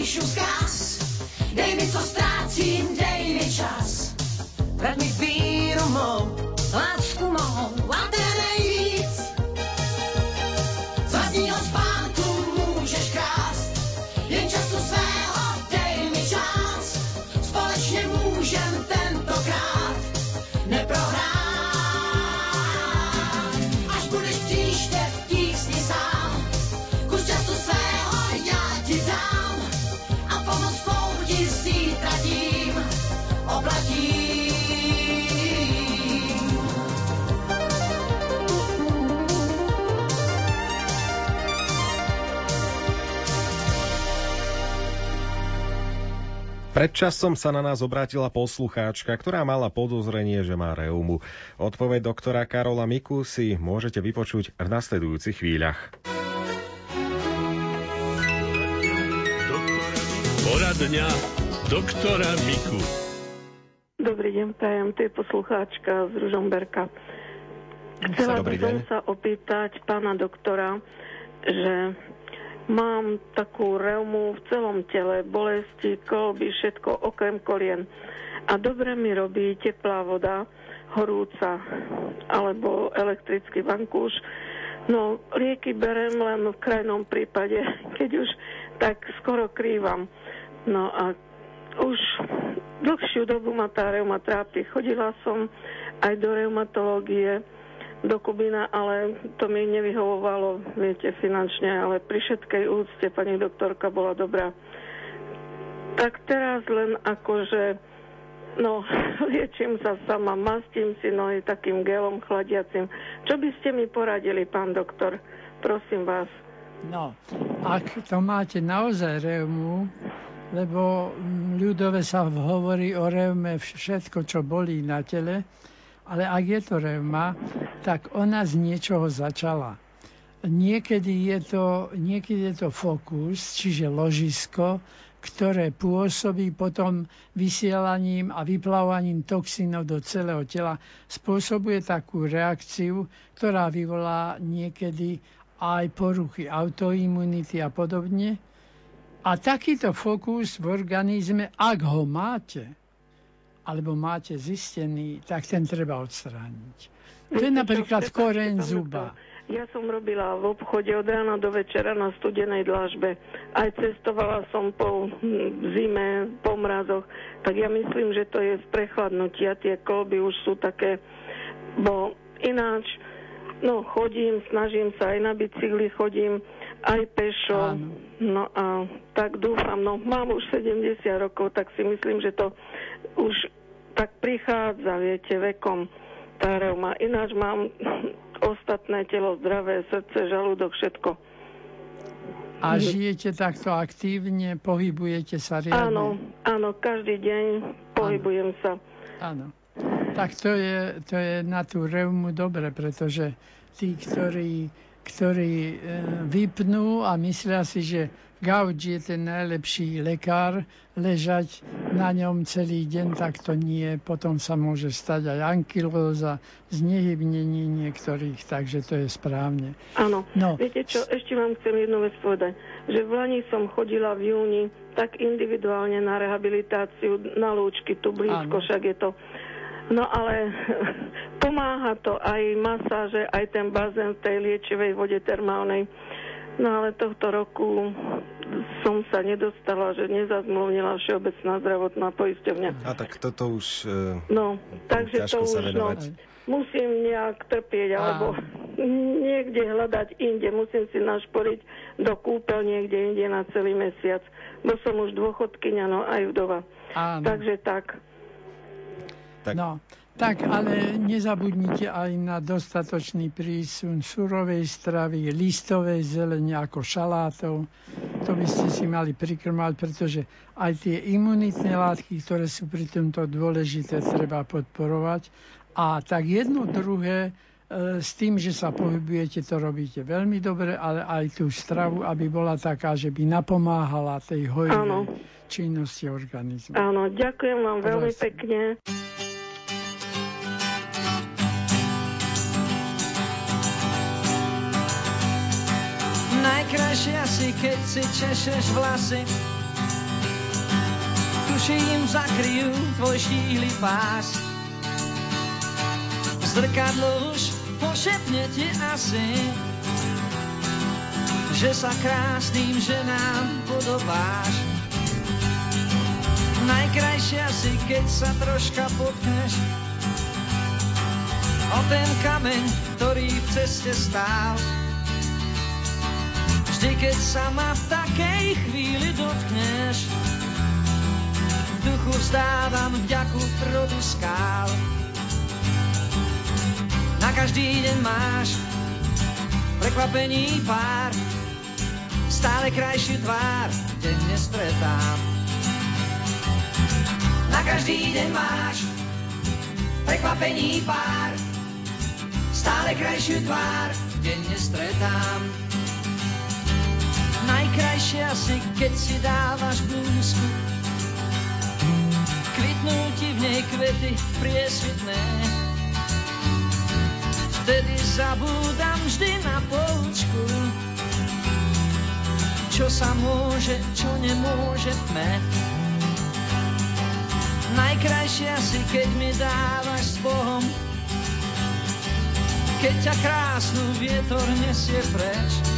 bichos gás. Časom sa na nás obrátila poslucháčka, ktorá mala podozrenie, že má reumu. Odpoveď doktora Karola Miku si môžete vypočuť v nasledujúcich chvíľach. Poradňa doktora Miku. Dobrý deň, prajem, to je poslucháčka z Ružomberka. Chcela by som sa opýtať pána doktora, že mám takú reumu v celom tele, bolesti, kolby, všetko okrem kolien. A dobre mi robí teplá voda, horúca, alebo elektrický vankúš. No, lieky berem len v krajnom prípade, keď už tak skoro krývam. No a už dlhšiu dobu ma tá reuma trápi. Chodila som aj do reumatológie, do Kubina, ale to mi nevyhovovalo, viete, finančne, ale pri všetkej úcte pani doktorka bola dobrá. Tak teraz len akože, no, liečím sa sama, mastím si nohy takým gelom chladiacim. Čo by ste mi poradili, pán doktor? Prosím vás. No, ak to máte naozaj reumu, lebo ľudové sa hovorí o reume všetko, čo bolí na tele, ale ak je to reuma, tak ona z niečoho začala. Niekedy je to, niekedy je to fokus, čiže ložisko, ktoré pôsobí potom vysielaním a vyplávaním toxínov do celého tela, spôsobuje takú reakciu, ktorá vyvolá niekedy aj poruchy autoimunity a podobne. A takýto fokus v organizme, ak ho máte, alebo máte zistený, tak ten treba odstrániť. To je napríklad koreň zuba. Ja som robila v obchode od rána do večera na studenej dlažbe. Aj cestovala som po hm, zime, po mrazoch. Tak ja myslím, že to je z prechladnutia. Tie kolby už sú také, bo ináč, no chodím, snažím sa aj na bicykli, chodím aj pešo. Áno. No a tak dúfam, no mám už 70 rokov, tak si myslím, že to už tak prichádza, viete, vekom tá reuma. Ináč mám ostatné telo zdravé, srdce, žalúdok, všetko. A žijete takto aktívne, pohybujete sa riadne. Áno, áno, každý deň pohybujem sa. Áno. Tak to je, to je na tú reumu dobre, pretože tí, ktorí, ktorí e, vypnú a myslia si, že gauč je ten najlepší lekár, ležať na ňom celý deň, tak to nie. Potom sa môže stať aj ankylóza, znehybnenie niektorých, takže to je správne. Áno. No. Viete čo, ešte vám chcem jednu vec povedať, že v Lani som chodila v júni tak individuálne na rehabilitáciu na lúčky, tu blízko, Áno. však je to. No ale pomáha to aj masáže, aj ten bazén v tej liečivej vode termálnej. No ale tohto roku som sa nedostala, že nezazmluvnila Všeobecná zdravotná poisťovňa. A tak toto už... e, No, takže to už no, musím nejak trpieť, alebo niekde hľadať inde. Musím si našporiť do kúpeľ niekde inde na celý mesiac. Bo som už dôchodkyňa, no aj vdova. Áno. Takže tak. Tak- No, tak ale nezabudnite aj na dostatočný prísun surovej stravy, listovej zelene ako šalátov. To by ste si mali prikrmať, pretože aj tie imunitné látky, ktoré sú pri tomto dôležité, treba podporovať. A tak jedno druhé, e, s tým, že sa pohybujete, to robíte veľmi dobre, ale aj tú stravu, aby bola taká, že by napomáhala tej hojivej Áno. činnosti organizmu. Áno, ďakujem vám veľmi pekne. Najkrajšie asi, keď si češeš vlasy tuším, zakryjú tvoj štíhly pás. Zrkadlo už pošepne ti asi, že sa krásnym ženám podobáš. Najkrajšia si, keď sa troška potkneš o ten kameň, ktorý v ceste stál. Vždy, keď sa ma v takej chvíli dotkneš, v duchu vzdávam vďaku trodu skál. Na každý deň máš prekvapení pár, stále krajšiu tvár denne stretám. Na každý deň máš prekvapení pár, stále krajšiu tvár denne stretám. Najkrajšia si, keď si dávaš blúzku, kvitnú ti v nej kvety priesvitné. Vtedy zabúdam vždy na poučku, čo sa môže, čo nemôže tme. Najkrajšia si, keď mi dávaš s Bohom, keď ťa krásnu vietor nesie preč.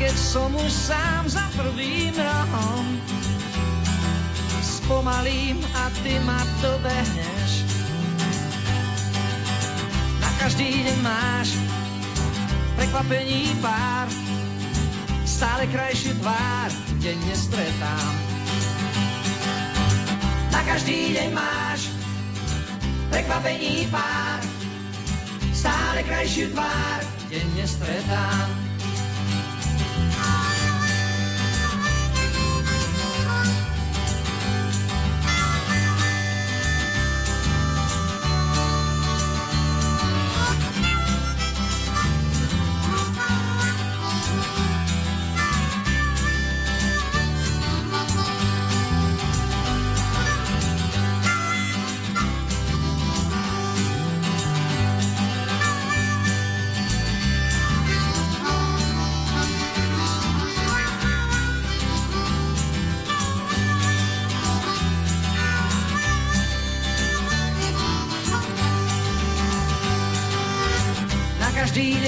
Keď som už sám za prvým rohom, spomalím a ty ma dobehneš. Na každý deň máš prekvapení pár, stále krajšiu tvár denne stretám. Na každý deň máš prekvapení pár, stále krajšiu tvár denne stretám.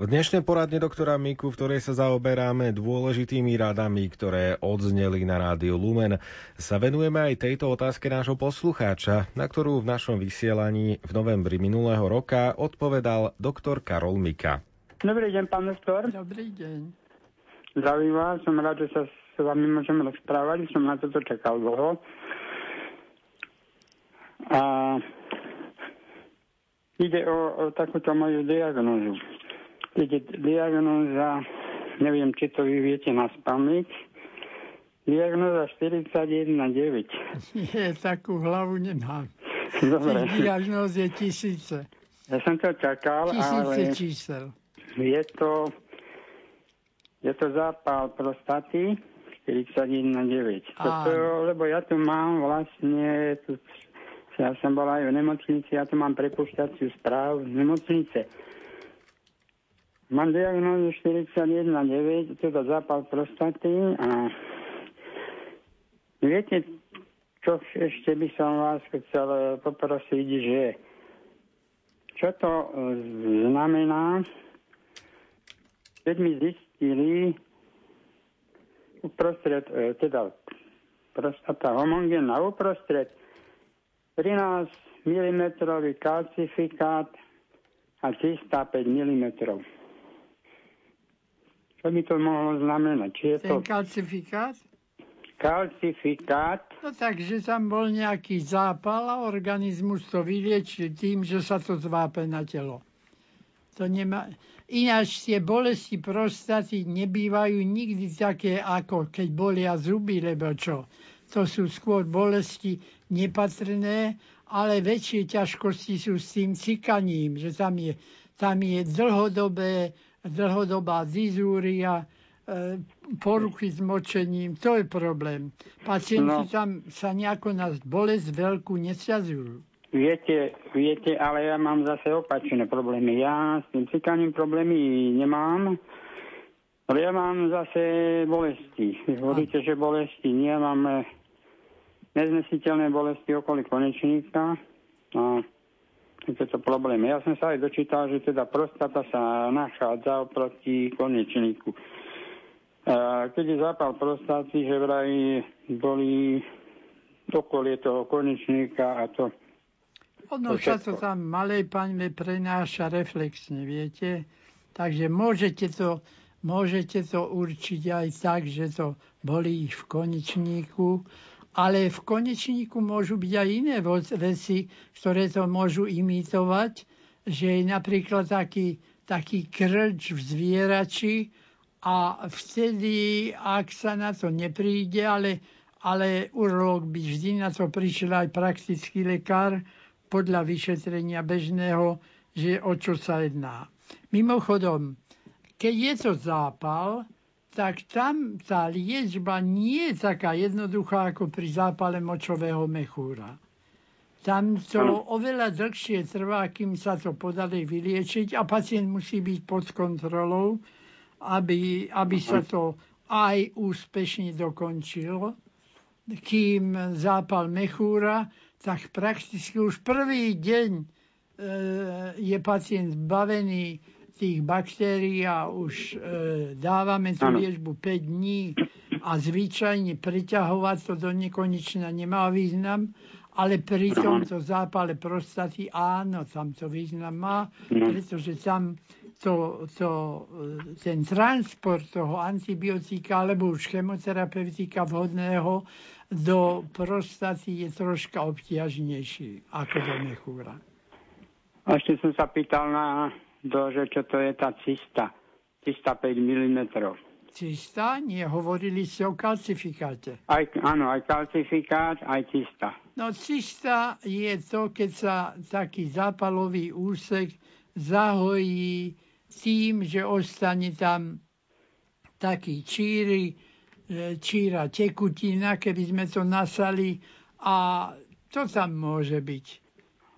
V dnešnej poradne doktora Miku, v ktorej sa zaoberáme dôležitými radami, ktoré odzneli na rádiu Lumen, sa venujeme aj tejto otázke nášho poslucháča, na ktorú v našom vysielaní v novembri minulého roka odpovedal doktor Karol Mika. Dobrý deň, pán doktor. Dobrý deň. Zdravím vás, som rád, že sa s vami môžem rozprávať, som na toto čakal dlho. A Ide o, o takúto moju diagnózu. Ide diagnóza, neviem, či to vy viete na spamäť, diagnóza 41,9. Nie, takú hlavu nemám. Dobre. Tých diagnóz je tisíce. Ja som to čakal, tisíce ale čísel. je to, je to zápal prostaty 41,9. Toto, lebo ja tu mám vlastne tu ja som bol aj v nemocnici, ja tu mám prepušťaciu správu z nemocnice. Mám diagnózu 41,9, teda zápal prostaty a viete, čo ešte by som vás chcel poprosiť, že čo to e, znamená, keď mi zistili uprostred, e, teda prostata homogénna uprostred 13 mm kalcifikát a 305 mm. Čo by to mohlo znamenať? Či je Ten to kalcifikát? kalcifikát? No takže tam bol nejaký zápal a organizmus to vyliečil tým, že sa to zvápe na telo. To nemá... Ináč tie bolesti prostaty nebývajú nikdy také, ako keď bolia zuby, lebo čo? to sú skôr bolesti nepatrné, ale väčšie ťažkosti sú s tým cikaním, že tam je, tam je dlhodobé, dlhodobá dizúria, e, poruchy s močením, to je problém. Pacienti no. tam sa nejako na bolesť veľkú nesťazujú. Viete, viete, ale ja mám zase opačné problémy. Ja s tým cikaním problémy nemám, ale ja mám zase bolesti. Hovoríte, že bolesti nie, mám eh, neznesiteľné bolesti okolí konečníka. A to problém. Ja som sa aj dočítal, že teda prostata sa nachádza oproti konečníku. Keď je zápal prostaty, že vraj boli okolie toho konečníka a to ono sa to tam malej paňme prenáša reflexne, viete. Takže môžete to, môžete to určiť aj tak, že to bolí v konečníku, ale v konečníku môžu byť aj iné veci, ktoré to môžu imitovať, že je napríklad taký, taký krč v zvierači a vtedy, ak sa na to nepríde, ale, ale urológ by vždy na to prišiel aj praktický lekár, podľa vyšetrenia bežného, že o čo sa jedná. Mimochodom, keď je to zápal, tak tam tá liečba nie je taká jednoduchá ako pri zápale močového mechúra. Tam to oveľa dlhšie trvá, kým sa to podali vyliečiť a pacient musí byť pod kontrolou, aby, aby sa to aj úspešne dokončilo, kým zápal mechúra tak prakticky už prvý deň e, je pacient zbavený tých baktérií a už e, dávame tú liečbu 5 dní a zvyčajne priťahovať to do nekonečna nemá význam, ale pri tomto zápale prostaty áno, tam to význam má, no. pretože tam to, to, e, ten transport toho antibiotika alebo už chemoterapeutika vhodného do prostaty je troška obťažnejší ako do mechúra. A ešte som sa pýtal na to, že čo to je tá cista. Cista 5 mm. Cista? Nie, hovorili ste o kalcifikáte. Aj, áno, aj kalcifikát, aj cista. No cista je to, keď sa taký zápalový úsek zahojí tým, že ostane tam taký číry, číra tekutina, keby sme to nasali a to tam môže byť.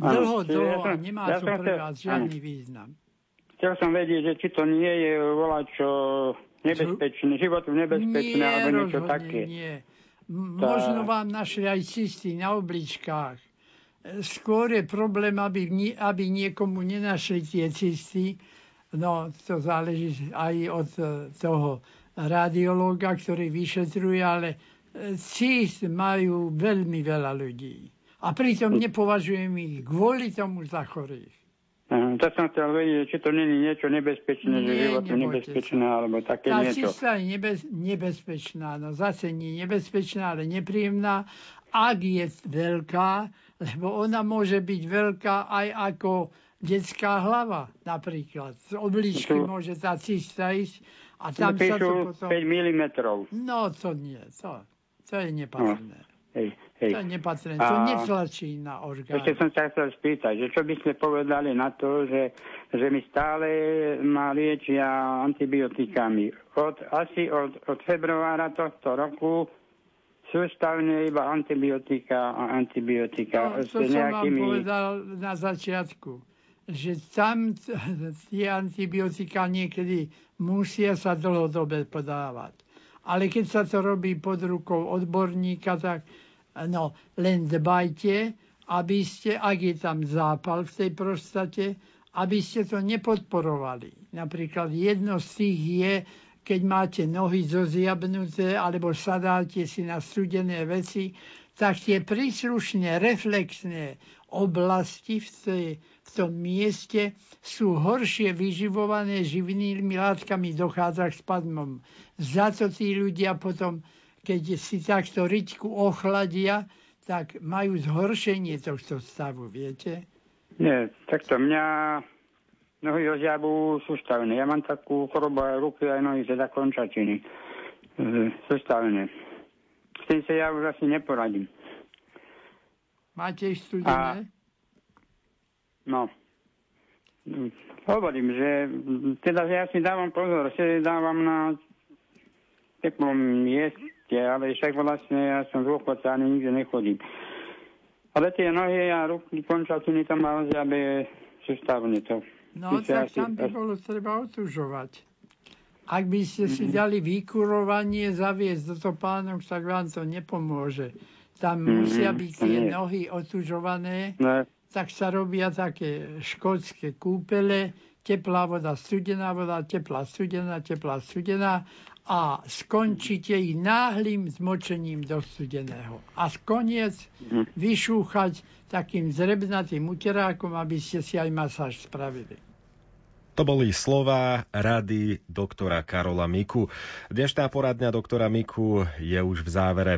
Dlho, dlho a nemá to pre vás žiadny význam. Chcel som vedieť, že či to nie je čo nebezpečné, životu nebezpečné, nie, alebo niečo také. Nie. Možno vám našli aj cysty na obličkách. Skôr je problém, aby, aby niekomu nenašli tie cysty. No, to záleží aj od e, toho radiológa, ktorý vyšetruje, ale e, CIS majú veľmi veľa ľudí. A pritom nepovažujem ich kvôli tomu za chorých. To som chcel vedieť, či to není niečo nebezpečné, nie, že život je nebezpečné, sa. alebo také Tá niečo. Tá je nebez, nebezpečná, no zase nie nebezpečná, ale nepríjemná, ak je veľká, lebo ona môže byť veľká aj ako detská hlava napríklad. Z obličky môže tá cista ísť a tam sa to potom... 5 mm. No to nie, to, to je nepatrné. No. Hej, hej. To je nepatrné, to a... netlačí na orgán. Ešte som sa chcel spýtať, že čo by ste povedali na to, že, že mi stále ma liečia antibiotikami. Od, asi od, od februára tohto roku sústavne iba antibiotika a antibiotika. No, to som nejakými... vám povedal na začiatku že tam tie antibiotika niekedy musia sa dlhodobé podávať. Ale keď sa to robí pod rukou odborníka, tak no, len dbajte, aby ste, ak je tam zápal v tej prostate, aby ste to nepodporovali. Napríklad jedno z tých je, keď máte nohy zoziabnuté alebo sadáte si na studené veci, tak tie príslušné reflexné oblasti v tej tom mieste sú horšie vyživované živnými látkami, dochádza k spadmom. Za to tí ľudia potom, keď si takto ryťku ochladia, tak majú zhoršenie tohto stavu, viete? Nie, takto mňa nohy oziabu sústavné. Ja mám takú chorobu aj ruky, aj nohy, teda končatiny. E, sústavné. tým sa ja už asi neporadím. Máte studené? A, no. Hovorím, že teda že ja si dávam pozor, že dávam na teplom mieste, ale však vlastne ja som dôchodca ani nikde nechodím. Ale tie nohy a ruky, končatiny tam mám, aby sústavne to. No tak asi, tam by bolo treba otužovať. Ak by ste si mm-hmm. dali vykurovanie zaviesť do topánok, tak vám to nepomôže. Tam mm-hmm. musia byť tie Nie. nohy otužované, ne. tak sa robia také škótske kúpele, teplá voda, studená voda, teplá, studená, teplá, studená a skončíte ich náhlým zmočením do studeného. A koniec mhm. vyšúchať takým zrebnatým uterákom, aby ste si aj masáž spravili. To boli slova rady doktora Karola Miku. Dnešná poradňa doktora Miku je už v závere.